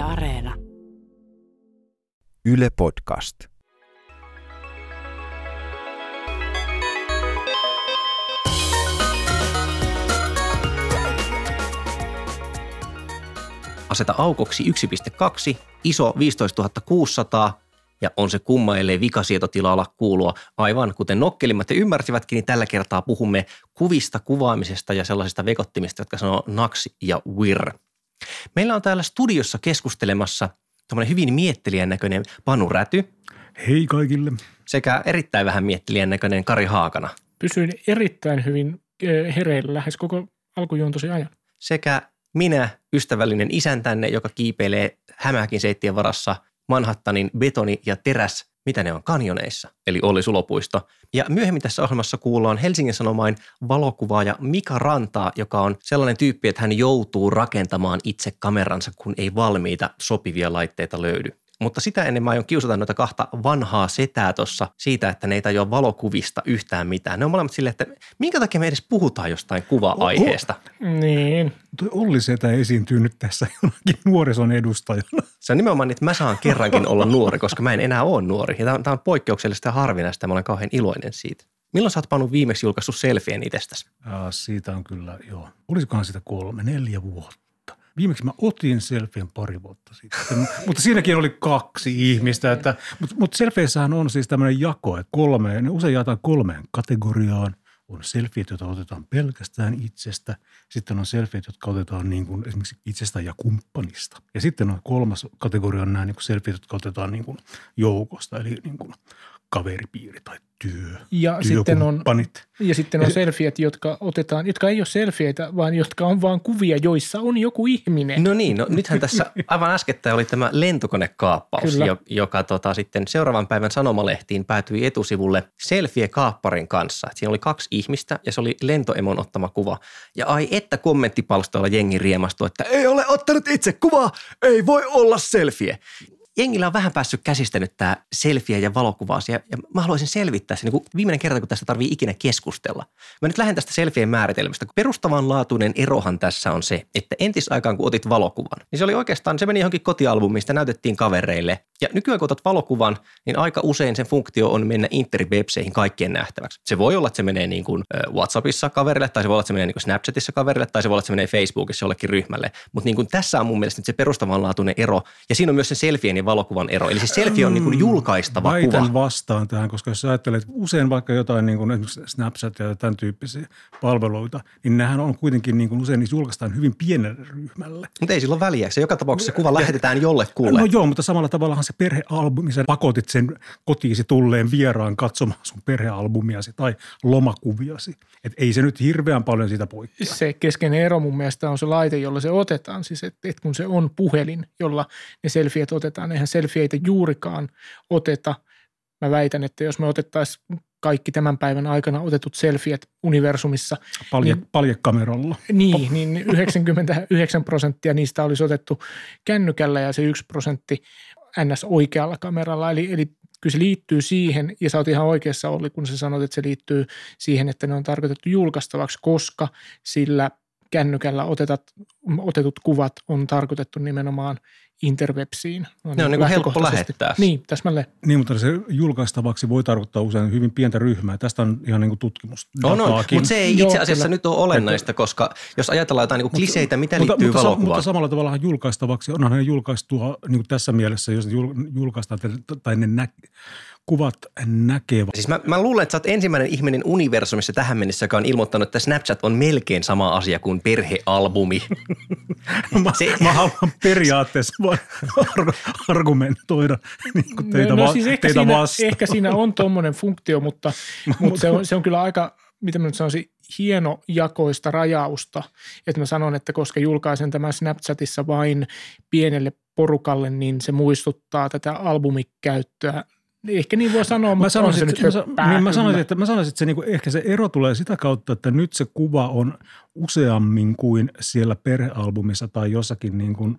Yle Areena. Yle Podcast. Aseta aukoksi 1.2, iso 15 600 ja on se kumma, ellei vikasietotilalla kuulua. Aivan kuten nokkelimmat ja ymmärsivätkin, niin tällä kertaa puhumme kuvista, kuvaamisesta ja sellaisista vekottimista, jotka sanoo NAX ja WIR. Meillä on täällä studiossa keskustelemassa tämmöinen hyvin miettelijän näköinen Panu Räty Hei kaikille. sekä erittäin vähän miettelijän näköinen Kari Haakana Pysyin erittäin hyvin eh, hereillä lähes koko alkujuontoisen ajan. sekä minä, ystävällinen isäntänne, joka kiipeilee hämähäkin seittien varassa Manhattanin betoni- ja teräs, mitä ne on, kanjoneissa, eli Olli Sulopuisto. Ja myöhemmin tässä ohjelmassa kuullaan Helsingin Sanomain valokuvaaja Mika Rantaa, joka on sellainen tyyppi, että hän joutuu rakentamaan itse kameransa, kun ei valmiita sopivia laitteita löydy. Mutta sitä ennen mä aion kiusata noita kahta vanhaa setää tuossa siitä, että ne ei tajua valokuvista yhtään mitään. Ne on molemmat silleen, että minkä takia me edes puhutaan jostain kuva-aiheesta. Niin. Tuo Olli Setä esiintyy nyt tässä jonakin nuorison edustajana. Se on nimenomaan niin, että mä saan kerrankin olla nuori, koska mä en enää ole nuori. Ja tämä on, tää on poikkeuksellista ja harvinaista ja mä olen kauhean iloinen siitä. Milloin sä oot pannut viimeksi julkaissut selfien itsestäsi? Ja siitä on kyllä, joo. Olisikohan sitä kolme, neljä vuotta. Viimeksi mä otin selfien pari vuotta sitten, mutta siinäkin oli kaksi ihmistä. Että, mutta, mutta selfieissähän on siis tämmöinen jako, että kolme, ne usein jaetaan kolmeen kategoriaan. On selfiet, joita otetaan pelkästään itsestä. Sitten on selfiet, jotka otetaan niin kuin esimerkiksi itsestä ja kumppanista. Ja sitten on kolmas kategoria on nämä niin kuin selfiet, jotka otetaan niin kuin joukosta, eli niin kuin kaveripiiri tai työ, Ja sitten, on, ja sitten on selfiet, jotka otetaan, jotka ei ole selfieitä, vaan jotka on vaan kuvia, joissa on joku ihminen. No niin, no nythän tässä aivan äskettäin oli tämä lentokonekaappaus, Kyllä. jo- joka tota, sitten seuraavan päivän sanomalehtiin päätyi etusivulle selfie-kaapparin kanssa. Et siinä oli kaksi ihmistä ja se oli lentoemon ottama kuva. Ja ai että kommenttipalstoilla jengi riemastui, että ei ole ottanut itse kuvaa, ei voi olla selfie. Jengillä on vähän päässyt käsistä nyt tämä selfie ja valokuva-asia, ja mä haluaisin selvittää sen niin viimeinen kerta, kun tästä tarvii ikinä keskustella. Mä nyt lähden tästä selfien määritelmästä. Perustavanlaatuinen erohan tässä on se, että entisaikaan kun otit valokuvan, niin se oli oikeastaan, se meni johonkin kotialbumiin, mistä näytettiin kavereille. Ja nykyään kun otat valokuvan, niin aika usein sen funktio on mennä interwebseihin kaikkien nähtäväksi. Se voi olla, että se menee niin kuin WhatsAppissa kaverille, tai se voi olla, että se menee niin kuin Snapchatissa kaverille, tai se voi olla, että se menee Facebookissa jollekin ryhmälle. Mutta niin kuin tässä on mun mielestä nyt se perustavanlaatuinen ero, ja siinä on myös se selfien ja valokuvan ero. Eli siis selfie on niin kuin julkaistava Väitän kuva. vastaan tähän, koska jos sä ajattelet usein vaikka jotain niin kuin esimerkiksi Snapchat ja tämän tyyppisiä palveluita, niin nehän on kuitenkin niin kuin usein julkaistaan hyvin pienelle ryhmälle. Mutta ei sillä ole väliä. Se joka tapauksessa se kuva lähetetään jollekulle. No joo, mutta samalla tavallahan se perhealbumi, sä pakotit sen kotiisi tulleen vieraan katsomaan sun perhealbumiasi tai lomakuviasi. Et ei se nyt hirveän paljon siitä poikkea. Se keskeinen ero mun mielestä on se laite, jolla se otetaan. Siis että et kun se on puhelin, jolla ne selfiet otetaan, eihän selfieitä juurikaan oteta. Mä väitän, että jos me otettaisiin kaikki tämän päivän aikana otetut selfiet universumissa, Palje, Niin- paljekameralla. Niin, niin 99 prosenttia niistä olisi otettu kännykällä ja se yksi prosentti ns. oikealla kameralla. Eli, eli kyllä se liittyy siihen, ja sä oot ihan oikeassa Olli, kun sä sanoit, että se liittyy siihen, että ne on tarkoitettu julkaistavaksi, koska sillä kännykällä otetat, otetut kuvat on tarkoitettu nimenomaan interwebsiin. Ne on niin helppo lähettää. Niin, täsmälleen. Niin, mutta se julkaistavaksi voi tarkoittaa usein hyvin pientä ryhmää. Tästä on ihan niin tutkimus. On, on. Mutta se ei Joo, itse asiassa kyllä. nyt ole olennaista, koska jos ajatellaan jotain niin kliseitä, mitä liittyy mutta, valokuvaan. mutta samalla tavalla julkaistavaksi, onhan ne julkaistua niin tässä mielessä, jos jul- julkaistaan tai ne nä- kuvat näkee. Siis mä, mä luulen, että sä oot ensimmäinen ihminen universumissa tähän mennessä, joka on ilmoittanut, että Snapchat on melkein sama asia kuin perhealbumi. Mä, Se- mä haluan periaatteessa argumentoida niin kuin teitä, no, va- siis ehkä, teitä siinä, vastaan. ehkä siinä on tuommoinen funktio, mutta, mutta se, on, se on kyllä aika, mitä mä nyt sanoisin, hienojakoista rajausta, että mä sanon, että koska julkaisen tämän Snapchatissa vain pienelle porukalle, niin se muistuttaa tätä albumikäyttöä. Ehkä niin voi sanoa, mutta Mä sanoisin, se että, nyt mä, niin mä sanoisin, että, mä sanoisin, että se niinku, ehkä se ero tulee sitä kautta, että nyt se kuva on useammin kuin siellä perhealbumissa tai jossakin niin kuin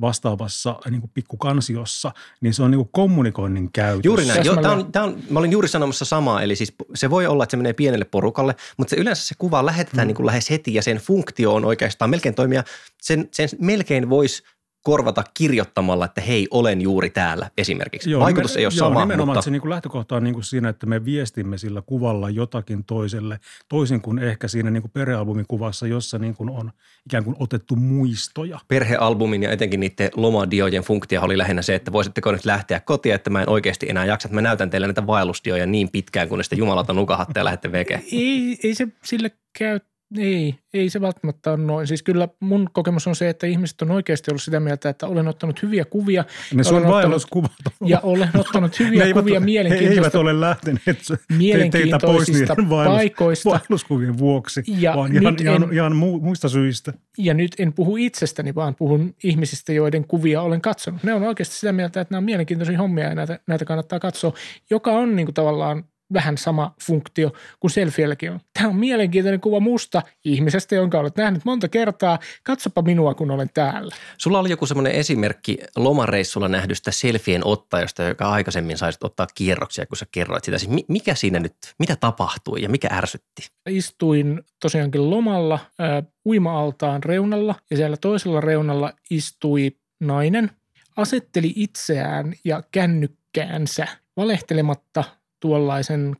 vastaavassa niin kuin pikkukansiossa, niin se on niin kuin kommunikoinnin käytössä. Juuri näin. Tää on, tää on, mä olin juuri sanomassa samaa, eli siis se voi olla, että se menee pienelle porukalle, mutta se yleensä se kuva lähetetään mm. niin kuin lähes heti ja sen funktio on oikeastaan melkein toimia, sen, sen melkein voisi korvata kirjoittamalla, että hei, olen juuri täällä esimerkiksi. Joo, Vaikutus nimen, ei ole joo, sama, nimenomaan, mutta se niin kuin lähtökohta on niin kuin siinä, että me viestimme sillä kuvalla jotakin toiselle, toisin kuin ehkä siinä niin kuin perhealbumin kuvassa, jossa niin kuin on ikään kuin otettu muistoja. perhealbumin ja etenkin niiden lomadiojen funktio oli lähinnä se, että voisitteko nyt lähteä kotiin, että mä en oikeasti enää jaksa, että mä näytän teille näitä vaellusdioja niin pitkään, kun sitten jumalata nukahatte ja lähdette veke. Ei, ei se sille käy, ei, ei se välttämättä ole noin. Siis kyllä mun kokemus on se, että ihmiset on oikeasti ollut sitä mieltä, että olen ottanut hyviä kuvia. Ne sun olen ottanut, vaelluskuvat ja olen ottanut hyviä eivät, kuvia he eivät mielenkiintoista ole lähteneet te- teitä pois niiden vaellus, paikoista. vaelluskuvien vuoksi, Ja vaan ihan, ihan, en- ihan mu, muista syistä. Ja nyt en puhu itsestäni, vaan puhun ihmisistä, joiden kuvia olen katsonut. Ne on oikeasti sitä mieltä, että nämä on mielenkiintoisia hommia ja näitä, näitä kannattaa katsoa, joka on niin kuin tavallaan vähän sama funktio kuin selfielläkin on. Tämä on mielenkiintoinen kuva musta ihmisestä, jonka olet nähnyt monta kertaa. Katsopa minua, kun olen täällä. Sulla oli joku semmoinen esimerkki lomareissulla nähdystä selfien ottajasta, joka aikaisemmin saisit ottaa kierroksia, kun sä kerroit sitä. Siis mi- mikä siinä nyt, mitä tapahtui ja mikä ärsytti? Istuin tosiaankin lomalla ää, uima-altaan reunalla ja siellä toisella reunalla istui nainen. Asetteli itseään ja kännykkäänsä valehtelematta tuollaisen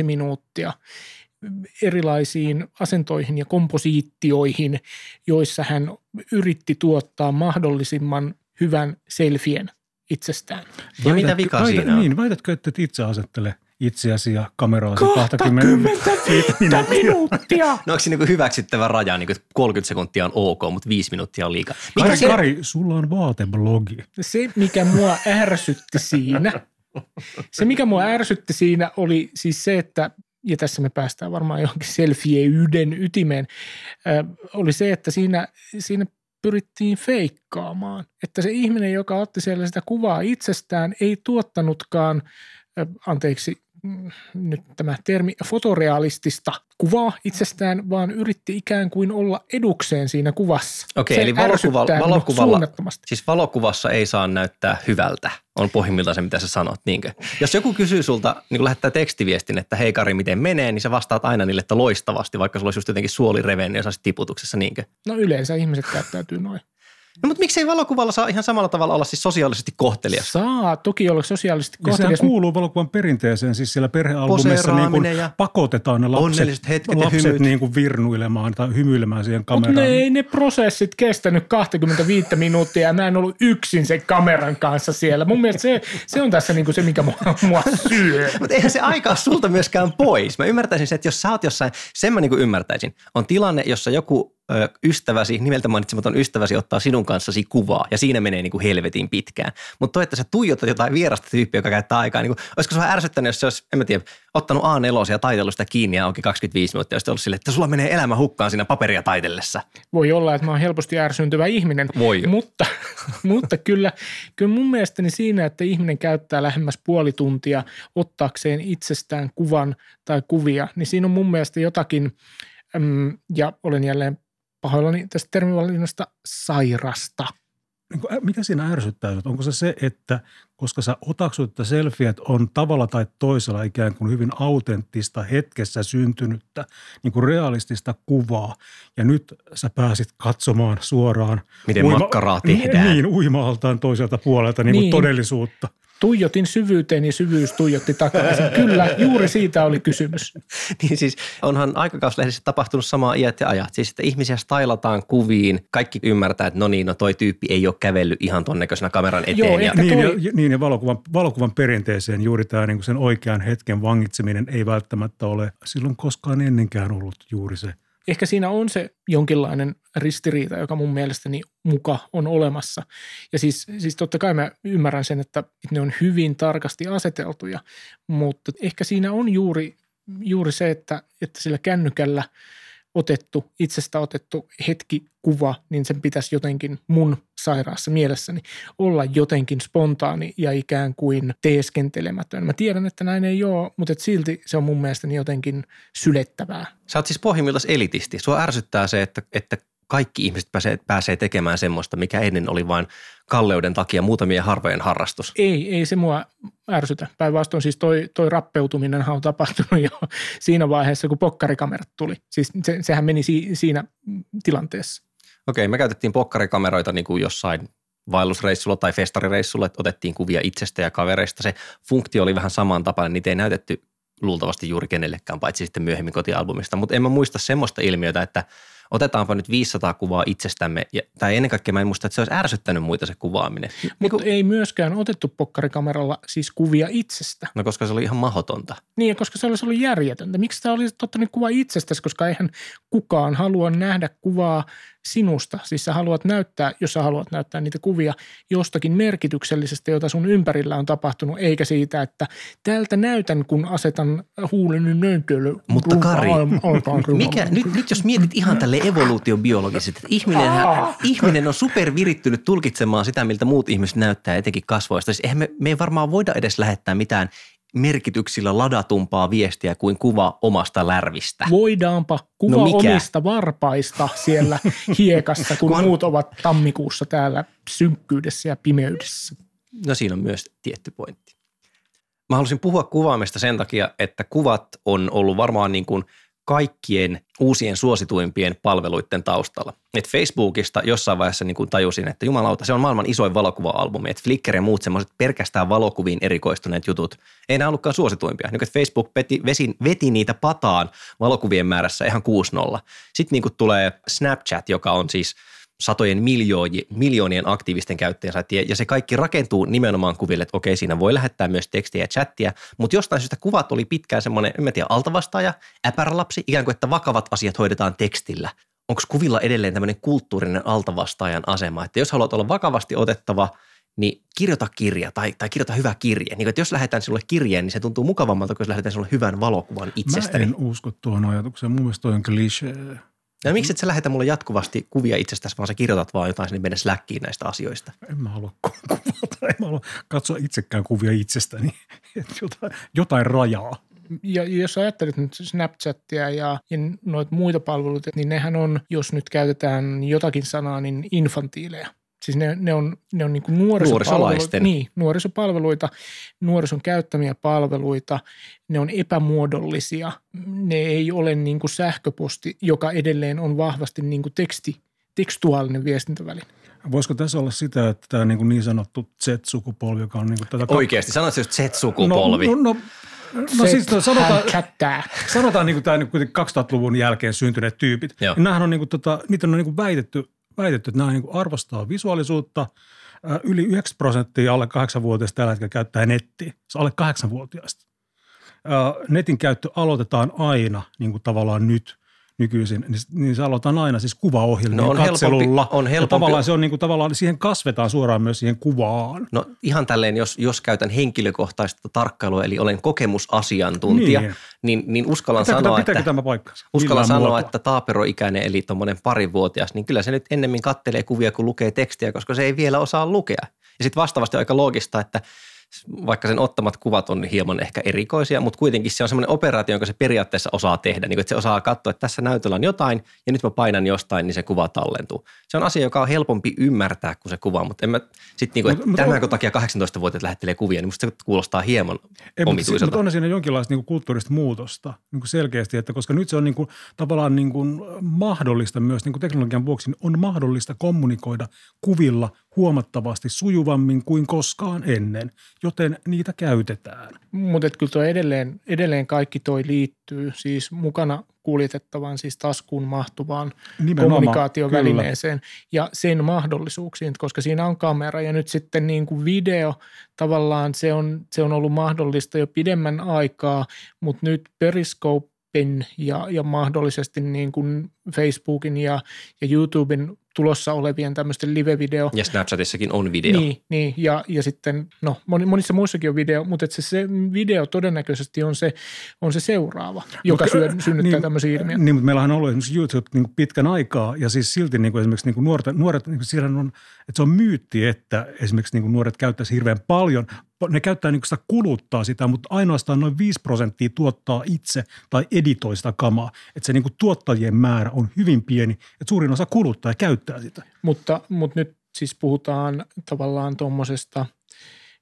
20-25 minuuttia erilaisiin asentoihin ja komposiittioihin, joissa hän yritti tuottaa mahdollisimman hyvän selfien itsestään. Ja mitä vikaa väität, siinä on? Niin, väitätkö, että et itse asettele itseäsi ja kameraasi 25 minuuttia! No onko se niin hyväksyttävä raja, niin kuin 30 sekuntia on ok, mutta 5 minuuttia on liikaa? Mikä Kari, se, Kari, sulla on vaateblogi. Se, mikä mua ärsytti siinä, se mikä mua ärsytti siinä oli siis se, että ja tässä me päästään varmaan johonkin selfie-yden ytimeen, oli se, että siinä, siinä pyrittiin feikkaamaan. Että se ihminen, joka otti siellä sitä kuvaa itsestään, ei tuottanutkaan, anteeksi nyt tämä termi, fotorealistista kuvaa itsestään, vaan yritti ikään kuin olla edukseen siinä kuvassa. Okei, Se eli valokuva- valokuvalla- siis valokuvassa ei saa näyttää hyvältä, on pohjimmiltaan se, mitä sä sanot. Niinkö? Jos joku kysyy sulta, niin kun lähettää tekstiviestin, että hei Kari, miten menee, niin sä vastaat aina niille, että loistavasti, vaikka sulla olisi just jotenkin suoli revennyt ja sä tiputuksessa. Niinkö? No yleensä ihmiset käyttäytyy noin. No mutta miksei valokuvalla saa ihan samalla tavalla olla siis sosiaalisesti kohtelias? Saa toki olla sosiaalisesti Ja sehän kohtelias. kuuluu valokuvan perinteeseen, siis siellä perhealbumissa niin kuin ja pakotetaan ne lapset, hetket lapset hymyt. niin kuin virnuilemaan tai hymyilemään siihen Mutta kameraan. ne ei ne prosessit kestänyt 25 minuuttia ja mä en ollut yksin sen kameran kanssa siellä. Mun mielestä se, se on tässä niinku se, mikä mua, mua syö. Mutta eihän se aika sulta myöskään pois. Mä ymmärtäisin se, että jos sä oot jossain, sen mä niinku ymmärtäisin. On tilanne, jossa joku ö, ystäväsi, nimeltä mainitsematon ystäväsi ottaa sinun kanssasi kuvaa ja siinä menee niinku helvetin pitkään. Mutta toi, että sä tuijotat jotain vierasta tyyppiä, joka käyttää aikaa, niinku, olisiko se vähän ärsyttänyt, jos se olisi, en mä tiedä, ottanut A4 ja taitellut sitä kiinni ja onkin 25 minuuttia, ja ollut silleen, että sulla menee elämä hukkaan siinä paperia taitellessa. Voi olla, että mä oon helposti ärsyntyvä ihminen. Voi. Mutta, mutta kyllä, kyllä mun mielestäni siinä, että ihminen käyttää lähemmäs puoli tuntia ottaakseen itsestään kuvan tai kuvia, niin siinä on mun mielestä jotakin, äm, ja olen jälleen pahoillani tästä termivalinnasta, sairasta. Niin Mikä siinä ärsyttää? Onko se se, että koska sä otaksut, että selfiet on tavalla tai toisella ikään kuin hyvin autenttista hetkessä syntynyttä, niin kuin realistista kuvaa, ja nyt sä pääsit katsomaan suoraan Miten makkaraa tehdään. Niin, uima-altaan toiselta puolelta niin kuin Niin. todellisuutta. Tuijotin syvyyteen ja syvyys tuijotti takaisin. Kyllä, juuri siitä oli kysymys. Niin siis onhan aikakauslehdessä tapahtunut samaa iät ja ajat. Siis että ihmisiä stylataan kuviin. Kaikki ymmärtää, että no niin, no toi tyyppi ei ole kävellyt ihan ton näköisenä kameran eteen. Joo, ja Niin, toi- ja, niin ja valokuvan, valokuvan perinteeseen juuri tämä niin sen oikean hetken vangitseminen ei välttämättä ole silloin koskaan ennenkään ollut juuri se. Ehkä siinä on se jonkinlainen ristiriita, joka mun mielestäni muka on olemassa. Ja siis, siis totta kai mä ymmärrän sen, että ne on hyvin tarkasti aseteltuja, mutta ehkä siinä on juuri, juuri se, että, että sillä kännykällä otettu, itsestä otettu hetkikuva, niin sen pitäisi jotenkin mun sairaassa mielessäni olla jotenkin spontaani ja ikään kuin teeskentelemätön. Mä tiedän, että näin ei ole, mutta silti se on mun mielestäni jotenkin sylettävää. Sä oot siis pohjimmiltaan elitisti. Sua ärsyttää se, että, että kaikki ihmiset pääsee, pääsee tekemään semmoista, mikä ennen oli vain kalleuden takia muutamien harvojen harrastus. Ei, ei se mua ärsytä. Päinvastoin siis toi, toi rappeutuminen on tapahtunut jo siinä vaiheessa, kun pokkarikamerat tuli. Siis se, sehän meni si, siinä tilanteessa. Okei, me käytettiin pokkarikameroita niin kuin jossain vaellusreissulla tai festarireissulla, että otettiin kuvia itsestä ja kavereista. Se funktio oli vähän samantapainen, niitä ei näytetty luultavasti juuri kenellekään, paitsi sitten myöhemmin kotialbumista. Mutta en mä muista semmoista ilmiötä, että otetaanpa nyt 500 kuvaa itsestämme, ja, tai ennen kaikkea mä en muista, että se olisi ärsyttänyt muita se kuvaaminen. Mutta niin ei myöskään otettu pokkarikameralla siis kuvia itsestä. No koska se oli ihan mahdotonta. Niin, ja koska se olisi ollut järjetöntä. Miksi tämä olisi ottanut kuva itsestäsi, koska eihän kukaan halua nähdä kuvaa sinusta. Siis sä haluat näyttää, jos sä haluat näyttää niitä kuvia jostakin merkityksellisestä, jota sun ympärillä on tapahtunut, eikä siitä, että täältä näytän, kun asetan huuleni nöntölle. Mutta Kari, mikä, nyt, nyt jos mietit ihan tälle evoluutiobiologisesti, että ihminen, ihminen on supervirittynyt tulkitsemaan sitä, miltä muut ihmiset näyttää, etenkin kasvoista. Siis eihän me, me ei varmaan voida edes lähettää mitään merkityksillä ladatumpaa viestiä kuin kuva omasta lärvistä. Voidaanpa kuva no omista varpaista siellä hiekassa, kun Kuhan... muut ovat tammikuussa täällä synkkyydessä ja pimeydessä. No siinä on myös tietty pointti. Mä halusin puhua kuvaamista sen takia, että kuvat on ollut varmaan niin kuin – kaikkien uusien suosituimpien palveluiden taustalla. Et Facebookista jossain vaiheessa niin tajusin, että jumalauta, se on maailman isoin valokuva-albumi. Et Flickr ja muut semmoiset pelkästään valokuviin erikoistuneet jutut ei enää ollutkaan suosituimpia. Nyt Facebook veti, vesi, veti niitä pataan valokuvien määrässä ihan 6-0. Sitten niin kuin tulee Snapchat, joka on siis – satojen miljoonien aktiivisten käyttäjän ja se kaikki rakentuu nimenomaan kuville, että okei, siinä voi lähettää myös tekstiä ja chattia, mutta jostain syystä kuvat oli pitkään semmoinen, en tiedä, altavastaaja, äpärälapsi, ikään kuin, että vakavat asiat hoidetaan tekstillä. Onko kuvilla edelleen tämmöinen kulttuurinen altavastaajan asema, että jos haluat olla vakavasti otettava, niin kirjoita kirja tai, tai kirjoita hyvä kirje. Niin, että jos lähetään sinulle kirjeen, niin se tuntuu mukavammalta, kun jos lähetään sinulle hyvän valokuvan itsestäni. Mä en usko tuohon ajatukseen. Mun mielestä toi on klisee. Ja miksi et sä lähetä mulle jatkuvasti kuvia itsestäsi, vaan sä kirjoitat vaan jotain sinne mennä Slackiin näistä asioista? En mä halua kuvata, en mä halua katsoa itsekään kuvia itsestäni. jotain, jotain rajaa. Ja jos ajattelet nyt Snapchatia ja, ja noita muita palveluita, niin nehän on, jos nyt käytetään jotakin sanaa, niin infantiileja – Siis ne, ne on, ne on niin kuin nuorisopalveluita, niin, nuorisopalveluita, nuorison käyttämiä palveluita, ne on epämuodollisia, ne ei ole niin kuin sähköposti, joka edelleen on vahvasti niin kuin teksti, tekstuaalinen viestintäväline. Voisiko tässä olla sitä, että tämä niin, kuin niin sanottu Z-sukupolvi, joka on niin kuin tätä... Oikeasti, sanoit just Z-sukupolvi. No, no, no, No siis no, sanotaan, sanotaan niin kuin tämä niin 2000-luvun jälkeen syntyneet tyypit. Joo. Niin on niin kuin, tota, niitä on niin kuin väitetty väitetty, että nämä niin arvostaa visuaalisuutta. Yli 9 prosenttia alle 8-vuotiaista tällä hetkellä käyttää nettiä. Se alle 8-vuotiaista. Netin käyttö aloitetaan aina niin kuin tavallaan nyt – nykyisin, niin, niin se aloitetaan aina siis kuvaohjelmien no on katselulla. Helpompi, on helpompi. Ja tavallaan se on niin kuin, tavallaan, siihen kasvetaan suoraan myös siihen kuvaan. No ihan tälleen, jos, jos käytän henkilökohtaista tarkkailua, eli olen kokemusasiantuntija, niin, niin, niin uskallan pitääkö, sanoa, pitääkö että, tämä paikkansa? uskallan sanoa, muotoa? että taaperoikäinen, eli tuommoinen parivuotias, niin kyllä se nyt ennemmin kattelee kuvia kuin lukee tekstiä, koska se ei vielä osaa lukea. Ja sitten vastaavasti aika loogista, että vaikka sen ottamat kuvat on hieman ehkä erikoisia, mutta kuitenkin se on semmoinen operaatio, jonka se periaatteessa osaa tehdä. Niin kuin, että se osaa katsoa, että tässä näytöllä on jotain ja nyt mä painan jostain, niin se kuva tallentuu. Se on asia, joka on helpompi ymmärtää kuin se kuva, mutta en mä sitten niin kuin, että tämänkö takia 18-vuotiaat lähettelee kuvia, niin musta se kuulostaa hieman ei, omituiselta. Mutta on siinä jonkinlaista niin kuin kulttuurista muutosta niin kuin selkeästi, että koska nyt se on niin kuin, tavallaan niin kuin mahdollista myös niin kuin teknologian vuoksi, niin on mahdollista kommunikoida kuvilla huomattavasti sujuvammin kuin koskaan ennen, joten niitä käytetään. Mutta kyllä tuo edelleen, edelleen kaikki toi liittyy siis mukana kuljetettavaan, siis taskuun mahtuvaan Nimenomaan, kommunikaatiovälineeseen kyllä. ja sen mahdollisuuksiin, koska siinä on kamera ja nyt sitten niin kuin video tavallaan se on, se on ollut mahdollista jo pidemmän aikaa, mutta nyt Periscope ja, ja mahdollisesti niin kuin Facebookin ja, ja YouTuben tulossa olevien tämmöisten live-video. Ja Snapchatissakin on video. Niin, niin ja, ja sitten, no monissa muissakin on video, mutta että se, se video todennäköisesti on se, on se seuraava, joka syö, synnyttää niin, tämmöisiä ilmiöitä. Niin, mutta meillähän on ollut esimerkiksi YouTube niin kuin pitkän aikaa ja siis silti niin kuin esimerkiksi niin kuin nuoret, nuoret niin kuin on, että se on myytti, että esimerkiksi niin kuin nuoret käyttäisi hirveän paljon ne käyttää niin sitä kuluttaa sitä, mutta ainoastaan noin 5 prosenttia tuottaa itse tai editoi sitä kamaa. Että se niin kuin tuottajien määrä on hyvin pieni, että suurin osa kuluttaa ja käyttää sitä. Mutta, mutta nyt siis puhutaan tavallaan tuommoisesta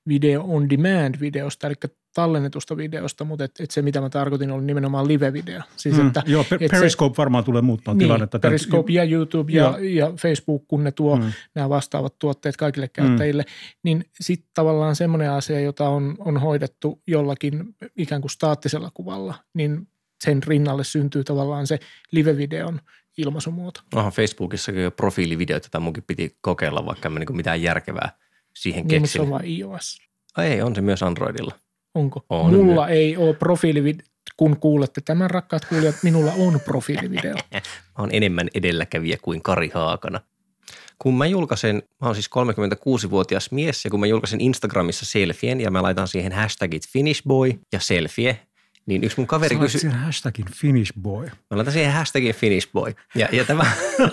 video on demand videosta, eli tallennetusta videosta, mutta et, et se mitä mä tarkoitin oli nimenomaan live-video. Siis Mm, että, joo, per- et se- Periscope varmaan tulee muuttamaan niin, tilannetta. Periscope ja YouTube ja, Joo. ja Facebook, kun ne tuo Mm. nämä vastaavat tuotteet kaikille käyttäjille, niin sitten tavallaan semmoinen asia, jota on, on hoidettu jollakin ikään kuin staattisella kuvalla, niin sen rinnalle syntyy tavallaan se live-videon ilmaisumuoto. Onhan Facebookissakin jo profiilivideoita, jota munkin piti kokeilla, vaikka en niin mitään järkevää siihen Niin, mutta se keksin. on vain iOS. Ai ei, on se myös Androidilla. Onko? On. Mulla ei ole profiilivideo. Kun kuulette tämän, rakkaat kuulijat, minulla on profiilivideo. Mä oon enemmän edelläkävijä kuin Kari Haakana. Kun mä julkaisen, mä oon siis 36-vuotias mies ja kun mä julkaisen Instagramissa selfien ja mä laitan siihen hashtagit finishboy ja selfie, niin yksi mun kaveri kysyi, siihen hashtagin finish boy. mä laitan siihen hashtagin finishboy. Ja, ja tämä,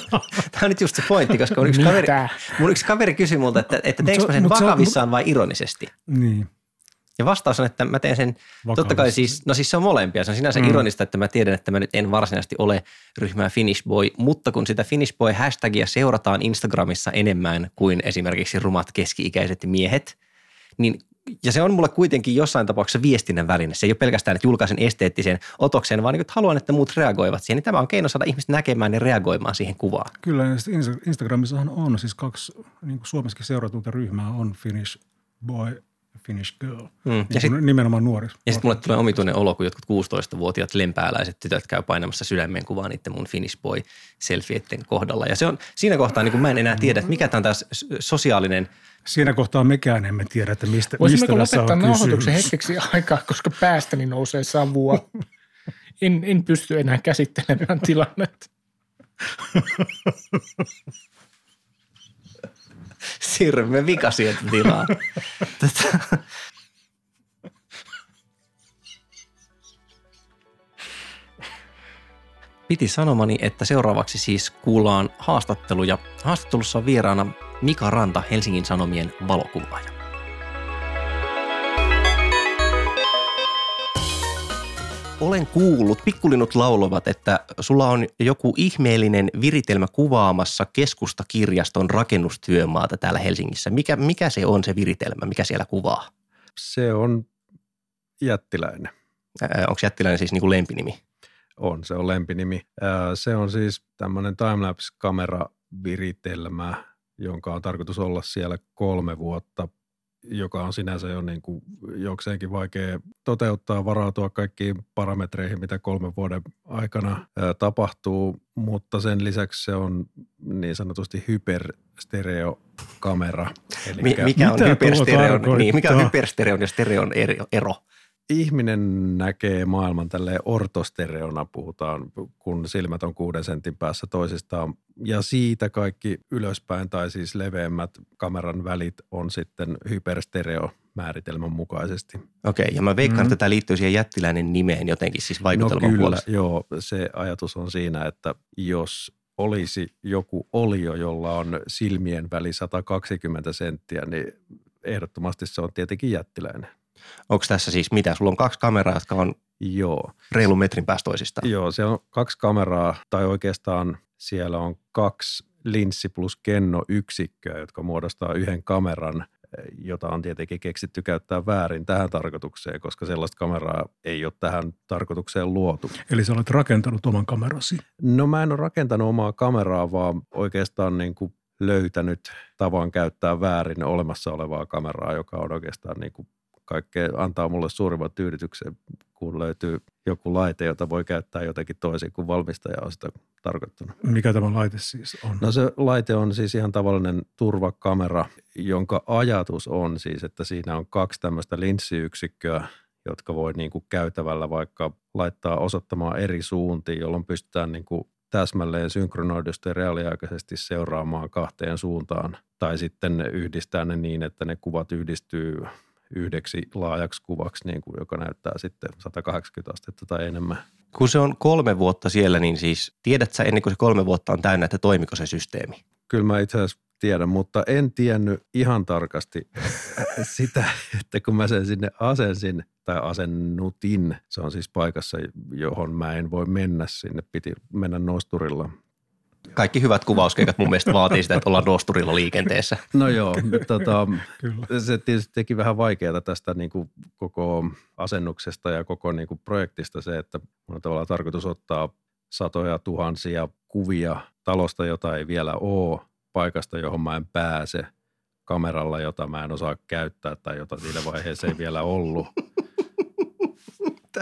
tämä on nyt just se pointti, koska mun yksi kaveri, mun yksi kaveri kysyi multa, että, että se- mä sen se on- vakavissaan vai ironisesti. Niin. Ja vastaus on, että mä teen sen Totta kai vakavasti. siis, no siis se on molempia. Se on sinänsä Mm. ironista, että mä tiedän, että mä nyt en varsinaisesti ole ryhmää Finish Boy, mutta kun sitä Finish Boy hashtagia seurataan Instagramissa enemmän kuin esimerkiksi rumat keski-ikäiset miehet, niin ja se on mulle kuitenkin jossain tapauksessa viestinnän väline. Se ei ole pelkästään, että julkaisen esteettisen otoksen, vaan niin, että haluan, että muut reagoivat siihen. Niin tämä on keino saada ihmiset näkemään ja reagoimaan siihen kuvaan. Kyllä, ja sitten Insta- Instagramissahan on siis kaksi, niin Suomessakin seuratunta ryhmää on Finnish boy Finnish girl. Mm. Niin Ja sitten nimenomaan nuorissa. ja sit mulle tulee omituinen olo, kun jotkut 16-vuotiaat lempääläiset tytöt käy painamassa sydämen kuvaa niiden mun Finish Boy selfieitten kohdalla. Ja se on siinä kohtaa, niin kun mä en enää tiedä, että mikä tämä on taas sosiaalinen Siinä kohtaa mekään emme tiedä, että mistä, mistä Voisimmeko tässä lopettaa on nauhoituksen hetkeksi aikaa, koska päästäni nousee savua. En, en pysty enää käsittelemään tilannetta. siirrymme vikasieltä tilaa. Tätä. Piti sanomani, että seuraavaksi siis kuullaan haastatteluja. Haastattelussa on vieraana Mika Ranta, Helsingin Sanomien valokuvaaja. Olen kuullut, pikkulinut laulavat, että sulla on joku ihmeellinen viritelmä kuvaamassa keskustakirjaston rakennustyömaata täällä Helsingissä. Mikä, mikä se on se viritelmä, mikä siellä kuvaa? Se on jättiläinen. Onko jättiläinen siis niin kuin lempinimi? On, se on lempinimi. Ää, Se on siis tämmöinen timelapse-kameraviritelmä, jonka on tarkoitus olla siellä kolme vuotta, joka on sinänsä jo niin kuin jokseenkin vaikea toteuttaa, varautua kaikkiin parametreihin, mitä kolmen vuoden aikana tapahtuu, mutta sen lisäksi se on niin sanotusti hyperstereokamera. Elikkä mikä, on hyperstereon, niin, mikä on hyperstereon ja stereon ero? Ihminen näkee maailman tälleen ortostereona, puhutaan, kun silmät on kuuden sentin päässä toisistaan. Ja siitä kaikki ylöspäin tai siis leveämmät kameran välit on sitten hyperstereo määritelmän mukaisesti. Okei, ja mä veikkaan, Mm. että tämä liittyy siihen jättiläinen nimeen jotenkin, siis No vaikutelman kyllä, puolesta. joo. Se ajatus on siinä, että jos olisi joku olio, jolla on silmien väli 120 senttiä, niin ehdottomasti se on tietenkin jättiläinen. Onko tässä siis mitä? Sulla on kaksi kameraa, jotka on Joo. reilun metrin päästä toisistaan. Joo, se on kaksi kameraa, tai oikeastaan siellä on kaksi linssi plus kenno yksikköä, jotka muodostaa yhden kameran, jota on tietenkin keksitty käyttää väärin tähän tarkoitukseen, koska sellaista kameraa ei ole tähän tarkoitukseen luotu. Eli sä olet rakentanut oman kamerasi. No mä en ole rakentanut omaa kameraa, vaan oikeastaan niin kuin löytänyt tavan käyttää väärin olemassa olevaa kameraa, joka on oikeastaan niin kuin kaikkea, antaa mulle suurimman tyydytyksen, kun löytyy joku laite, jota voi käyttää jotenkin toisin kuin valmistaja on sitä tarkoittanut. Mikä tämä laite siis on? No se laite on siis ihan tavallinen turvakamera, jonka ajatus on siis, että siinä on kaksi tämmöistä linssiyksikköä, jotka voi niin kuin käytävällä vaikka laittaa osoittamaan eri suuntiin, jolloin pystytään niin kuin täsmälleen synkronoidusti ja reaaliaikaisesti seuraamaan kahteen suuntaan. Tai sitten yhdistää ne niin, että ne kuvat yhdistyy yhdeksi laajaksi kuvaksi, niin kuin, joka näyttää sitten 180 astetta tai enemmän. Kun se on kolme vuotta siellä, niin siis tiedät sä ennen kuin se kolme vuotta on täynnä, että toimiko se systeemi? Kyllä mä itse asiassa tiedän, mutta en tiennyt ihan tarkasti sitä, että kun mä sen sinne asensin tai asennutin, se on siis paikassa, johon mä en voi mennä sinne, piti mennä nosturilla. Kaikki hyvät kuvauskeikat mun mielestä vaatii sitä, että ollaan nosturilla liikenteessä. No joo, tota, Kyllä. se tietysti teki vähän vaikeaa tästä niin kuin koko asennuksesta ja koko niin kuin projektista se, että mun on tavallaan tarkoitus ottaa satoja tuhansia kuvia talosta, jota ei vielä ole, paikasta, johon mä en pääse, kameralla, jota mä en osaa käyttää tai jota siinä vaiheessa ei vielä ollut.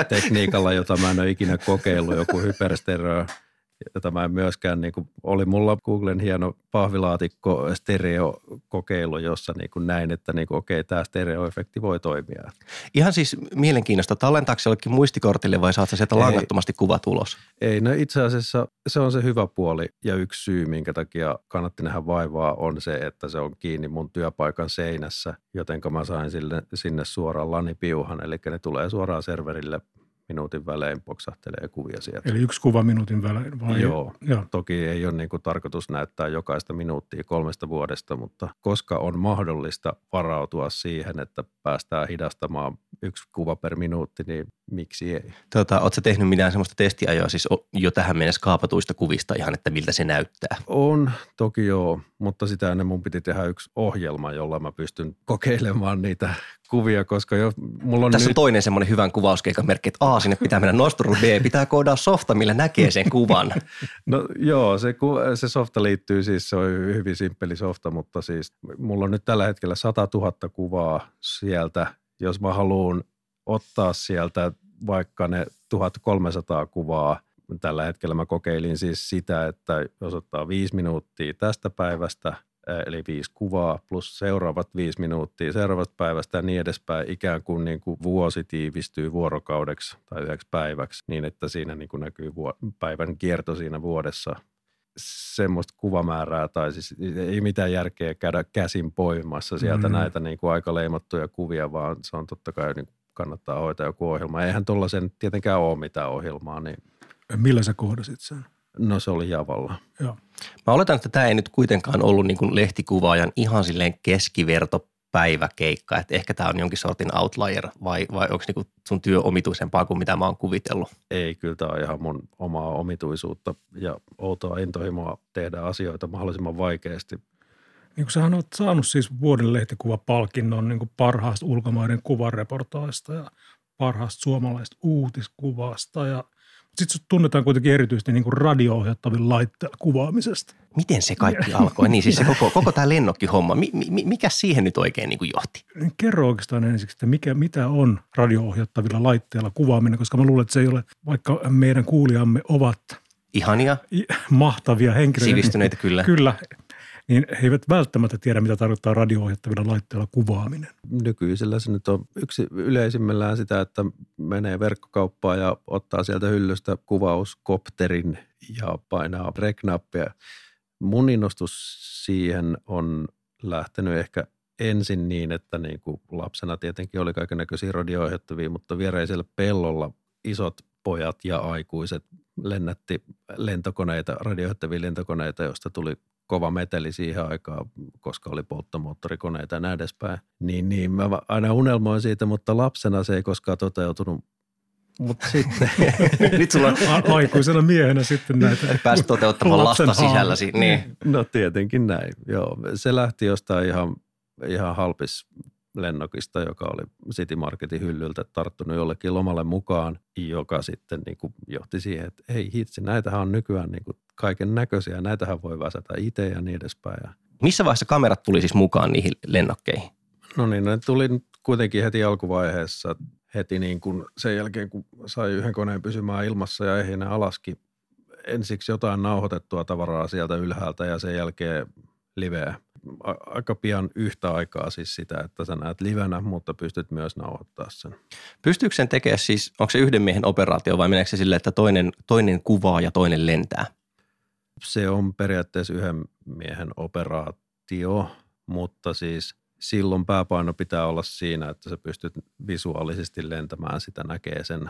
Tekniikalla, jota mä en ole ikinä kokeillut, joku hyperstereo, jota mä en myöskään, niin kuin, oli mulla Googlen hieno pahvilaatikko stereo-kokeilu, jossa niin kuin näin, että niin kuin, okei, tämä stereoefekti voi toimia. Ihan siis mielenkiintoista. Tallentaako se jollekin muistikortille vai saat sieltä Ei. langattomasti kuvat ulos? Ei, no itse asiassa se on se hyvä puoli ja yksi syy, minkä takia kannatti nähdä vaivaa, on se, että se on kiinni mun työpaikan seinässä, joten mä sain sille, sinne suoraan lanipiuhan, eli ne tulee suoraan serverille minuutin välein, poksahtelee kuvia sieltä. Eli yksi kuva minuutin välein vai? Joo. Joo. Toki ei ole niin kuin tarkoitus näyttää jokaista minuuttia kolmesta vuodesta, mutta koska on mahdollista varautua siihen, että päästään hidastamaan yksi kuva per minuutti, niin miksi ei? Tota, Oletko tehnyt mitään semmoista testiajoa siis jo tähän mennessä kaapatuista kuvista ihan, että miltä se näyttää? On, toki joo, mutta sitä ennen mun piti tehdä yksi ohjelma, jolla mä pystyn kokeilemaan niitä kuvia, koska jo, mulla on Tässä on nyt, toinen semmoinen hyvän kuvauskeikan merkki, että A, sinne pitää mennä nosturulle, B, pitää koodaa softa, millä näkee sen kuvan. no joo, se, se softa liittyy siis, se on hyvin simppeli softa, mutta siis mulla on nyt tällä hetkellä 100 000 kuvaa sieltä, jos mä haluan ottaa sieltä vaikka ne 1300 kuvaa, tällä hetkellä mä kokeilin siis sitä, että jos ottaa viisi minuuttia tästä päivästä, eli viisi kuvaa plus seuraavat viisi minuuttia seuraavasta päivästä ja niin edespäin, ikään kuin, niin kuin vuosi tiivistyy vuorokaudeksi tai yhdeksi päiväksi, niin että siinä niin kuin näkyy vuo- päivän kierto siinä vuodessa. Semmoista kuvamäärää tai siis ei mitään järkeä käydä käsin poimimassa sieltä Mm. mm. näitä niin kuin aika leimattuja kuvia, vaan se on totta kai niin kuin kannattaa hoitaa joku ohjelma. Eihän tuollaisen tietenkään ole mitään ohjelmaa, niin Millä sä kohdasit sen? No se oli Javalla. Joo. Mä oletan, että tämä ei nyt kuitenkaan ollut niin kuin lehtikuvaajan ihan silleen keskiverto päiväkeikka, että ehkä tämä on jonkin sortin outlier vai, vai onko niin sun työ omituisempaa kuin mitä mä oon kuvitellut? Ei, kyllä tämä on ihan mun omaa omituisuutta ja outoa intohimoa tehdä asioita mahdollisimman vaikeasti. Niin kuin sähän oot saanut siis vuoden lehtikuvapalkinnon niin kuin parhaasta ulkomaiden kuvareportaista ja parhaasta suomalaisesta uutiskuvasta. Ja, sitten tunnetaan kuitenkin erityisesti niin kuin radio-ohjattavin laitteella kuvaamisesta. Miten se kaikki alkoi? Niin siis se koko, koko tämä lennokkihomma, mi, mi, mikä siihen nyt oikein niin kuin johti? Niin kerro oikeastaan ensiksi, että mikä, mitä on radio-ohjattavilla laitteilla kuvaaminen, koska mä luulen, että se ei ole, vaikka meidän kuulijamme ovat Ihania, mahtavia henkilöitä. sivistyneitä kyllä. Kyllä, niin he eivät välttämättä tiedä, mitä tarkoittaa radio-ohjattavilla laitteilla kuvaaminen. Nykyisellä se nyt on yksi yleisimmillään sitä, että menee verkkokauppaan ja ottaa sieltä hyllystä kuvauskopterin ja painaa rek-nappia. Mun innostus siihen on lähtenyt ehkä ensin niin, että niin kuin lapsena tietenkin oli kaikennäköisiä radio-ohjattavia, mutta viereisellä pellolla isot pojat ja aikuiset lennätti lentokoneita, radioittavia lentokoneita, joista tuli kova meteli siihen aikaan, koska oli polttomoottorikoneita ja näin edespäin. Niin, niin mä aina unelmoin siitä, mutta lapsena se ei koskaan toteutunut. Mutta sitten, Nyt sulla on A- aikuisena miehenä sitten näitä. päässyt toteuttamaan lasta sisälläsi. Niin. no tietenkin näin. Joo, se lähti jostain ihan, ihan halpis lennokista, joka oli City Marketin hyllyltä tarttunut jollekin lomalle mukaan, joka sitten niin kuin johti siihen, että ei hitsi, näitähän on nykyään niin kuin kaiken näköisiä, näitähän voi väsätä itse ja niin edespäin. Ja Missä vaiheessa kamerat tuli siis mukaan niihin lennokkeihin? No niin, ne tuli kuitenkin heti alkuvaiheessa, heti niin kuin sen jälkeen, kun sai yhden koneen pysymään ilmassa ja ehjänä alaskin ensiksi jotain nauhoitettua tavaraa sieltä ylhäältä ja sen jälkeen liveä. Aika pian yhtä aikaa siis sitä, että sä näet livenä, mutta pystyt myös nauhoittaa sen. Pystyykö sen tekemään siis, onko se yhden miehen operaatio vai meneekö se silleen, että toinen, toinen kuvaa ja toinen lentää? Se on periaatteessa yhden miehen operaatio, mutta siis silloin pääpaino pitää olla siinä, että sä pystyt visuaalisesti lentämään sitä, näkee sen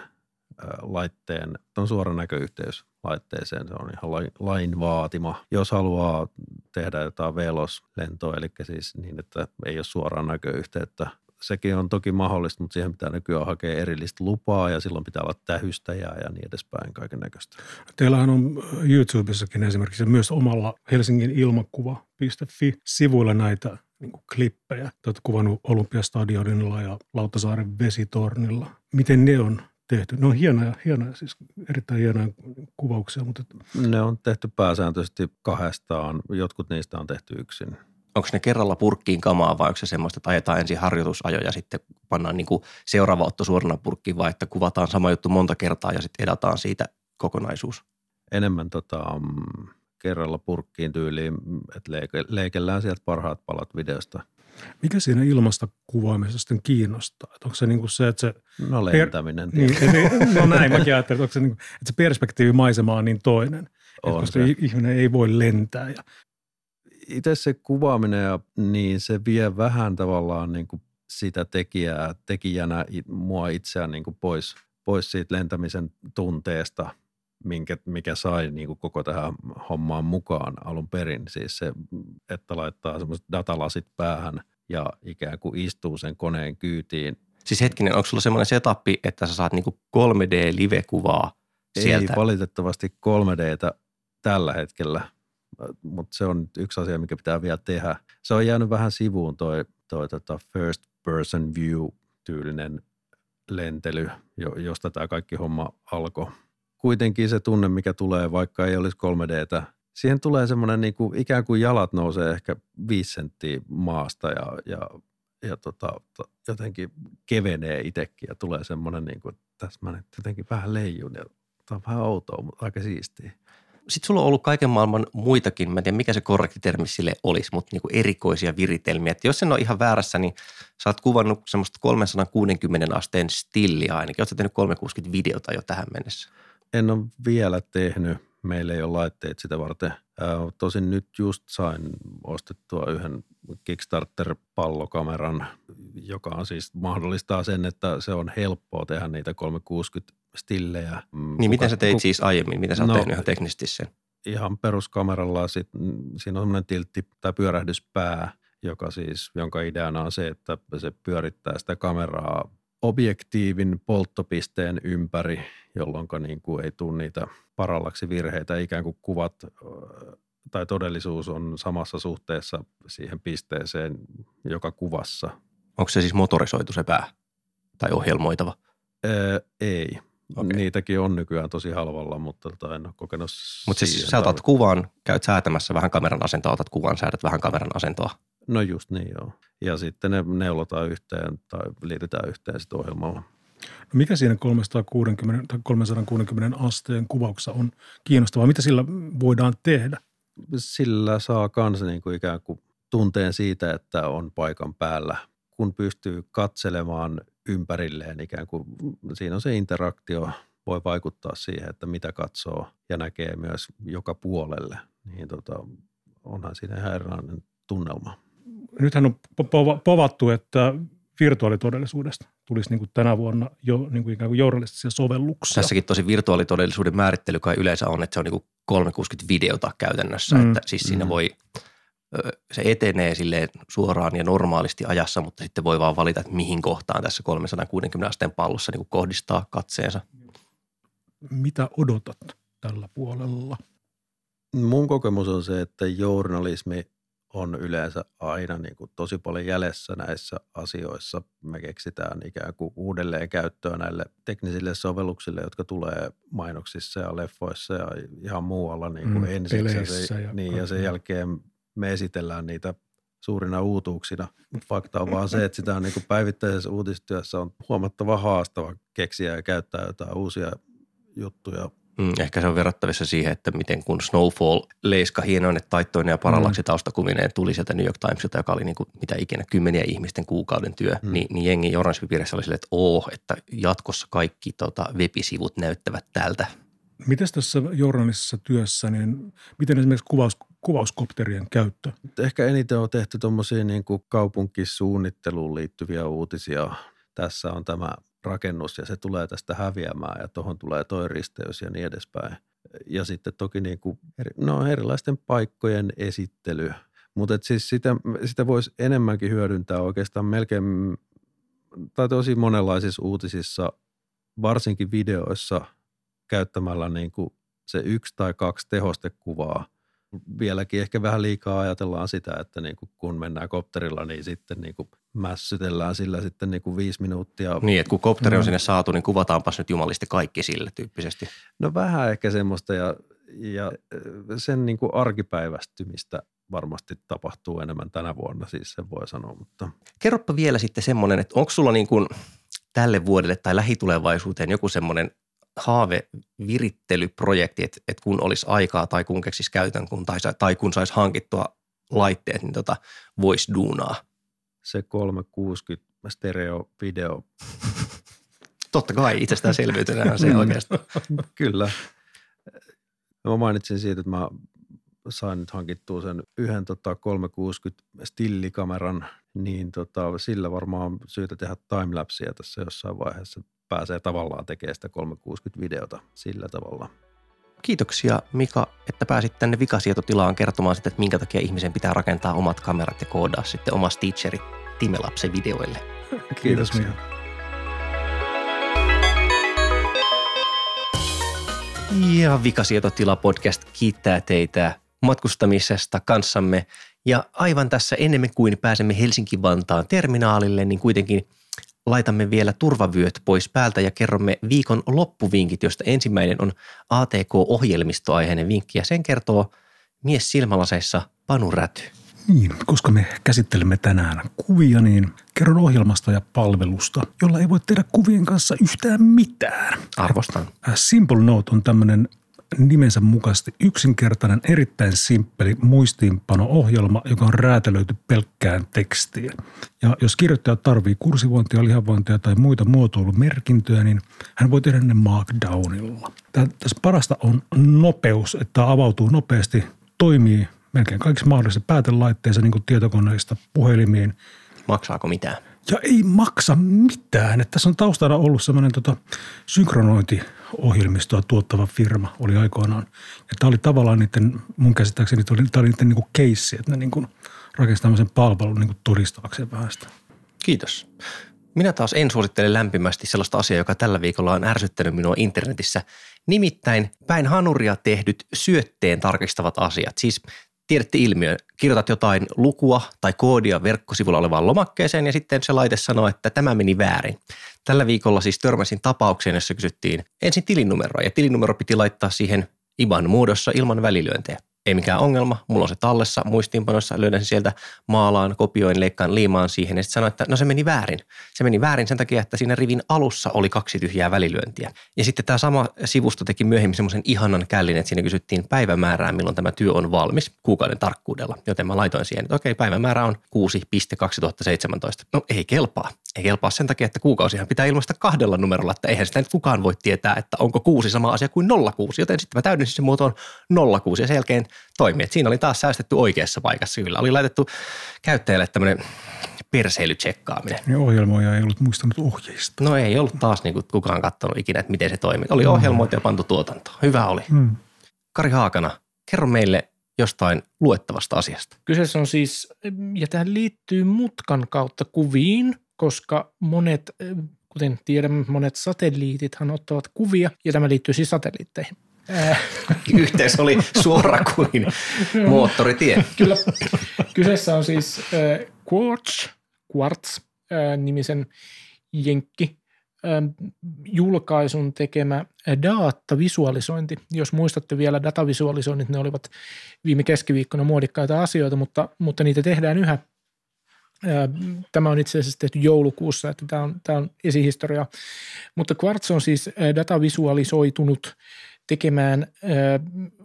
laitteen, on suora näköyhteys laitteeseen, se on ihan lain, vaatima. Jos haluaa tehdä jotain velos-lentoa, eli siis niin, että ei ole suoraan näköyhteyttä sekin on toki mahdollista, mutta siihen pitää nykyään hakea erillistä lupaa ja silloin pitää olla tähystäjää ja niin edespäin kaiken näköistä. Teillähän on YouTubessakin esimerkiksi myös omalla Helsingin ilmakuva.fi-sivuilla näitä niin kuin klippejä. Te olette kuvannut Olympiastadionilla ja Lauttasaaren vesitornilla. Miten ne on tehty? Ne on hienoja, hienoja siis erittäin hienoja kuvauksia, mutta Ne on tehty pääsääntöisesti kahdestaan, jotkut niistä on tehty yksin. Onko ne kerralla purkkiin kamaa vai onko se semmoista, että ajetaan ensin harjoitusajo ja sitten pannaan niin kuin seuraava otto suorana purkkiin vai että kuvataan sama juttu monta kertaa ja sitten edataan siitä kokonaisuus? Enemmän tota, mm, kerralla purkkiin tyyliin, että leike, leikellään sieltä parhaat palat videosta. Mikä siinä ilmasta kuvaamisessa sitten kiinnostaa? Että onko se niin kuin se, että se No Per- lentäminen. Niin, eli, no näin mäkin ajattelin, että, onko se, niin kuin, että se perspektiivimaisema on niin toinen. On koska se. ihminen ei voi lentää. Ja, itse se kuvaaminen, ja, niin se vie vähän tavallaan niin kuin sitä tekijää, tekijänä mua itseään niin kuin pois, pois siitä lentämisen tunteesta, minkä, mikä sai niin kuin koko tähän hommaan mukaan alun perin. Siis se, että laittaa semmoiset datalasit päähän ja ikään kuin istuu sen koneen kyytiin. Siis hetkinen, onko sulla semmoinen setappi, että sä saat niinku 3D-live-kuvaa sieltä? Ei valitettavasti 3Dtä tällä hetkellä, mutta se on yksi asia, mikä pitää vielä tehdä. Se on jäänyt vähän sivuun toi, toi tota first person view tyylinen lentely, jo- josta tämä kaikki homma alkoi. Kuitenkin se tunne, mikä tulee, vaikka ei olisi 3Dtä, siihen tulee semmoinen niin kuin, ikään kuin jalat nousee ehkä viisi senttiä maasta ja, ja, ja tota, to- jotenkin kevenee itsekin ja tulee semmoinen, niin kuin, että tässä mä nyt jotenkin vähän leijun ja tämä on vähän outoa, mutta aika siistiä. Sitten sulla on ollut kaiken maailman muitakin, mä en tiedä mikä se korrekti termi sille olisi, mutta niinku erikoisia viritelmiä. Et jos en ole ihan väärässä, niin sä oot kuvannut semmoista 360 asteen stilliä ainakin. Oletko tehnyt 360 videota jo tähän mennessä? En ole vielä tehnyt, meillä ei ole laitteet sitä varten. Tosin nyt just sain ostettua yhden Kickstarter-pallokameran, joka on siis mahdollistaa sen, että se on helppoa tehdä niitä 360 stillejä. Mm, Niin miten kuka- sä teit ku- siis aiemmin? Miten sä oot No, tehnyt ihan teknisesti sen? ihan peruskameralla sit, siinä on semmoinen tiltti tai pyörähdyspää, joka siis, jonka ideana on se, että se pyörittää sitä kameraa objektiivin polttopisteen ympäri, jolloin niin kuin ei tule niitä parallaksi virheitä, ikään kuin kuvat tai todellisuus on samassa suhteessa siihen pisteeseen joka kuvassa. Onko se siis motorisoitu se pää tai ohjelmoitava? Ää, ei. Okay. Niitäkin on nykyään tosi halvalla, mutta tota, en ole kokenut Mutta siis sä otat kuvan, käyt säätämässä vähän kameran asentoa, otat kuvan, säädät vähän kameran asentoa. No just niin joo. Ja sitten ne neulotaan yhteen tai liitetään yhteen sitten ohjelmalla. no mikä siinä 360, tai 360 asteen kuvauksessa on kiinnostavaa? Mitä sillä voidaan tehdä? Sillä saa kanssa niin kuin ikään kuin tunteen siitä, että on paikan päällä, kun pystyy katselemaan ympärilleen ikään kuin, siinä on se interaktio, voi vaikuttaa siihen, että mitä katsoo ja näkee myös joka puolelle. Niin tota, onhan siinä ihan erilainen tunnelma. Nythän on po- pova- povattu, että virtuaalitodellisuudesta tulisi niin kuin tänä vuonna jo niin kuin ikään kuin journalistisia sovelluksia. Tässäkin tosi virtuaalitodellisuuden määrittely kai yleensä on, että se on niin 360 videota käytännössä, Mm. että siis siinä Mm. voi, se etenee silleen suoraan ja normaalisti ajassa, mutta sitten voi vaan valita, että mihin kohtaan tässä 360 asteen pallossa niin kohdistaa katseensa. Mitä odotat tällä puolella? Mun kokemus on se, että journalismi on yleensä aina niin kuin tosi paljon jäljessä näissä asioissa. Me keksitään ikään kuin uudelleen käyttöä näille teknisille sovelluksille, jotka tulee mainoksissa ja leffoissa ja ihan muualla niin kuin Mm, ensiksi. Ja, se, ja niin, ja sen jälkeen me esitellään niitä suurina uutuuksina. Fakta on vaan se, että sitä on niin kuin päivittäisessä uutistyössä on huomattava haastava keksiä ja käyttää jotain uusia juttuja Mm, ehkä se on verrattavissa siihen, että miten kun Snowfall leiska hienoinen taittoinen ja parallaksi taustakuvineen tuli sieltä New York Timesilta, joka oli niin kuin mitä ikinä kymmeniä ihmisten kuukauden työ, Mm. mm. niin, niin jengi journalismipiirissä oli silleen, että oo, että jatkossa kaikki tota, webisivut näyttävät tältä. Miten tässä journalistisessa työssä, niin miten esimerkiksi kuvaus, kuvauskopterien käyttö? Ehkä eniten on tehty tuommoisia niin kuin kaupunkisuunnitteluun liittyviä uutisia. Tässä on tämä rakennus ja se tulee tästä häviämään ja tuohon tulee toi risteys ja niin edespäin. Ja sitten toki niin kuin, no, erilaisten paikkojen esittely. Mutta siis sitä, sitä voisi enemmänkin hyödyntää oikeastaan melkein tai tosi monenlaisissa uutisissa, varsinkin videoissa käyttämällä niin kuin se yksi tai kaksi tehostekuvaa. Vieläkin ehkä vähän liikaa ajatellaan sitä, että niin kuin kun mennään kopterilla, niin sitten niin kuin mässytellään sillä sitten niin kuin viisi minuuttia. Niin, että kun kopteri on sinne saatu, niin kuvataanpas nyt jumalisti kaikki sille tyyppisesti. No vähän ehkä semmoista ja, ja sen niin kuin arkipäivästymistä varmasti tapahtuu enemmän tänä vuonna, siis sen voi sanoa. Mutta. Kerropa vielä sitten semmoinen, että onko sulla niin kuin tälle vuodelle tai lähitulevaisuuteen joku semmoinen haavevirittelyprojekti, että, että kun olisi aikaa tai kun keksisi käytön kun, tai, tai kun saisi hankittua laitteet, niin tota, voisi duunaa? Se 360 stereo video. Totta kai, itsestäänselvyytenä se oikeastaan. Kyllä. Mä mainitsin siitä, että mä sain nyt hankittua sen yhden tota, 360 stillikameran, niin tota, sillä varmaan on syytä tehdä timelapsia tässä jossain vaiheessa. Pääsee tavallaan tekemään sitä 360-videota sillä tavalla. Kiitoksia Mika, että pääsit tänne vikasietotilaan kertomaan sitä, että minkä takia ihmisen pitää rakentaa omat kamerat ja koodaa sitten oma teacheri Timelapse videoille. Kiitos Mika. Ja Vikasietotila podcast kiittää teitä matkustamisesta kanssamme. Ja aivan tässä enemmän kuin pääsemme Helsinki-Vantaan terminaalille, niin kuitenkin laitamme vielä turvavyöt pois päältä ja kerromme viikon loppuvinkit, josta ensimmäinen on ATK-ohjelmistoaiheinen vinkki ja sen kertoo mies silmälaseissa Panu Räty. Niin, koska me käsittelemme tänään kuvia, niin kerron ohjelmasta ja palvelusta, jolla ei voi tehdä kuvien kanssa yhtään mitään. Arvostan. Simple Note on tämmöinen nimensä mukaisesti yksinkertainen, erittäin simppeli muistiinpano-ohjelma, joka on räätälöity pelkkään tekstiin. Ja jos kirjoittaja tarvii kursivointia, lihavointia tai muita muotoilumerkintöjä, niin hän voi tehdä ne Markdownilla. Tässä parasta on nopeus, että avautuu nopeasti, toimii melkein kaikissa mahdollisissa päätelaitteissa, niin kuin tietokoneista puhelimiin. Maksaako mitään? Ja ei maksa mitään. Että tässä on taustalla ollut semmoinen tota, synkronointiohjelmistoa tuottava firma oli aikoinaan. Ja tämä oli tavallaan niiden, mun käsittääkseni, tämä oli, tämä oli niiden niin kuin keissi, että ne niin kuin rakensi tämmöisen palvelun niin kuin todistaakseen vähän sitä. Kiitos. Minä taas en suosittele lämpimästi sellaista asiaa, joka tällä viikolla on ärsyttänyt minua internetissä. Nimittäin päin hanuria tehdyt syötteen tarkistavat asiat. Siis tiedätte ilmiö, kirjoitat jotain lukua tai koodia verkkosivulla olevaan lomakkeeseen ja sitten se laite sanoo, että tämä meni väärin. Tällä viikolla siis törmäsin tapaukseen, jossa kysyttiin ensin tilinumeroa ja tilinumero piti laittaa siihen IBAN muodossa ilman välilyöntejä. Ei mikään ongelma, mulla on se tallessa muistiinpanossa, löydän sen sieltä maalaan, kopioin, leikkaan liimaan siihen ja sitten sanoin, että no se meni väärin. Se meni väärin sen takia, että siinä rivin alussa oli kaksi tyhjää välilyöntiä. Ja sitten tämä sama sivusto teki myöhemmin semmoisen ihanan källin, että siinä kysyttiin päivämäärää, milloin tämä työ on valmis kuukauden tarkkuudella. Joten mä laitoin siihen, että okei, päivämäärä on 6.2017. No ei kelpaa. Ei kelpaa sen takia, että kuukausihan pitää ilmaista kahdella numerolla, että eihän sitä nyt kukaan voi tietää, että onko kuusi sama asia kuin 06. Joten sitten mä täydensin sen muotoon 06 ja sen jälkeen toimi. Et siinä oli taas säästetty oikeassa paikassa kyllä. Oli laitettu käyttäjälle tämmöinen perseilytsekkaaminen. Ja ohjelmoija ei ollut muistanut ohjeista. No ei ollut taas niin kuin kukaan katsonut ikinä, että miten se toimii. Oli ohjelmoitu ja pantu tuotantoon. Hyvä oli. Mm. Kari Haakana, kerro meille jostain luettavasta asiasta. Kyseessä on siis, ja tähän liittyy mutkan kautta kuviin, koska monet, kuten tiedämme, monet satelliitithan ottavat kuvia, ja tämä liittyy siis satelliitteihin. Yhteys oli suora kuin moottoritie. Kyllä. Kyseessä on siis äh, Quartz, Quartz äh, nimisen jenkki äh, julkaisun tekemä datavisualisointi. Jos muistatte vielä datavisualisoinnit, ne olivat viime keskiviikkona muodikkaita asioita, mutta, mutta niitä tehdään yhä. Tämä on itse asiassa tehty joulukuussa, että tämä on, tämä on esihistoria. Mutta Quartz on siis datavisualisoitunut tekemään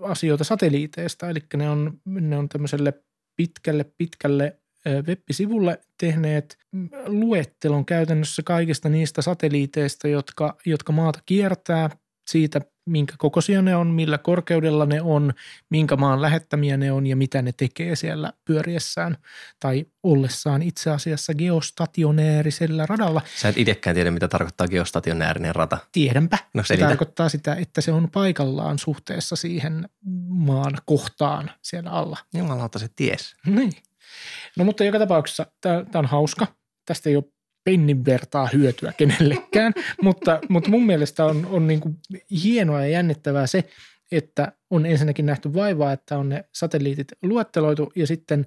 asioita satelliiteista, eli ne on, ne on tämmöiselle pitkälle, pitkälle web-sivulle tehneet luettelon käytännössä kaikista niistä satelliiteista, jotka, jotka maata kiertää siitä minkä kokoisia ne on, millä korkeudella ne on, minkä maan lähettämiä ne on ja mitä ne tekee siellä pyöriessään tai ollessaan itse asiassa geostationäärisellä radalla. Sä et itsekään tiedä, mitä tarkoittaa geostationäärinen rata. Tiedänpä. No se tarkoittaa sitä, että se on paikallaan suhteessa siihen maan kohtaan siellä alla. Jumalauta se ties. Niin. No mutta joka tapauksessa tämä on hauska. Tästä ei ole pennin vertaa hyötyä kenellekään, mutta, mutta mun mielestä on, on niin kuin hienoa ja jännittävää se, että on ensinnäkin nähty vaivaa, että on ne satelliitit luetteloitu ja sitten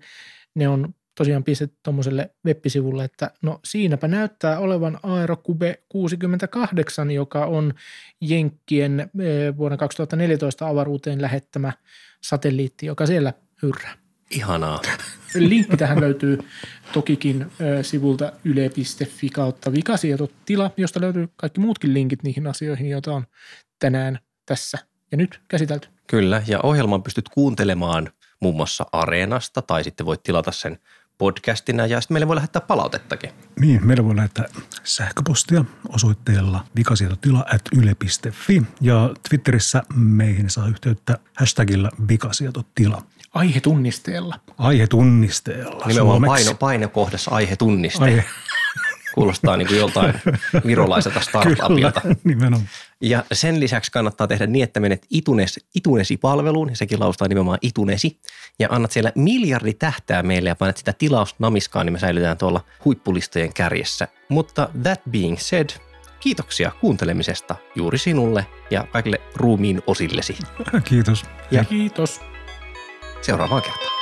ne on tosiaan pistetty tuommoiselle web-sivulle, että no siinäpä näyttää olevan Aerocube 68, joka on Jenkkien eh, vuonna 2014 avaruuteen lähettämä satelliitti, joka siellä hyrrää. Ihanaa. Linkki tähän löytyy tokikin sivulta yle.fi kautta vikasietotila, josta löytyy kaikki muutkin linkit niihin asioihin, joita on tänään tässä ja nyt käsitelty. Kyllä, ja ohjelman pystyt kuuntelemaan muun muassa Areenasta tai sitten voit tilata sen podcastina ja sitten meille voi lähettää palautettakin. Niin, meillä voi lähettää sähköpostia osoitteella vikasietotila at yle.fi ja Twitterissä meihin saa yhteyttä hashtagilla vikasietotila. Aihe tunnisteella. Aihe tunnisteella. Nimenomaan paino, painokohdassa aihe tunniste. Aihe. Kuulostaa niin kuin joltain virolaiselta startupilta. Kyllä, nimenomaan. Ja sen lisäksi kannattaa tehdä niin, että menet Itunes, Itunesi-palveluun, ja sekin laustaa nimenomaan Itunesi, ja annat siellä miljardi tähtää meille ja panet sitä tilausnamiskaan, niin me säilytään tuolla huippulistojen kärjessä. Mutta that being said, kiitoksia kuuntelemisesta juuri sinulle ja kaikille ruumiin osillesi. Kiitos. Ja kiitos. Seuraavaan kertaan.